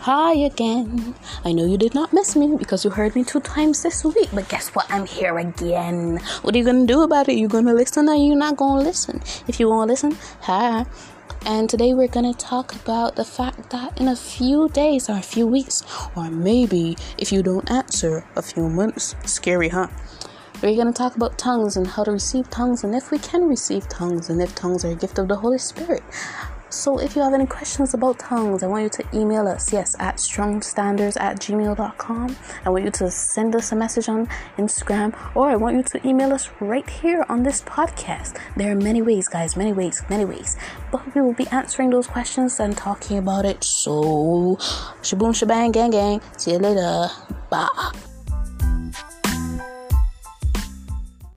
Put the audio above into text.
hi again. I know you did not miss me because you heard me two times this week, but guess what? I'm here again. What are you gonna do about it? You gonna listen or you not gonna listen? If you wanna listen, hi. And today we're gonna talk about the fact that in a few days or a few weeks, or maybe if you don't answer, a few months. Scary, huh? We're going to talk about tongues and how to receive tongues and if we can receive tongues and if tongues are a gift of the Holy Spirit. So if you have any questions about tongues, I want you to email us, yes, at strongstandardz at gmail.com. I want you to send us a message on Instagram, or I want you to email us right here on this podcast. There are many ways, guys, many ways, many ways. But we will be answering those questions and talking about it. So, shaboom, shabang, gang, gang. See you later. Bye.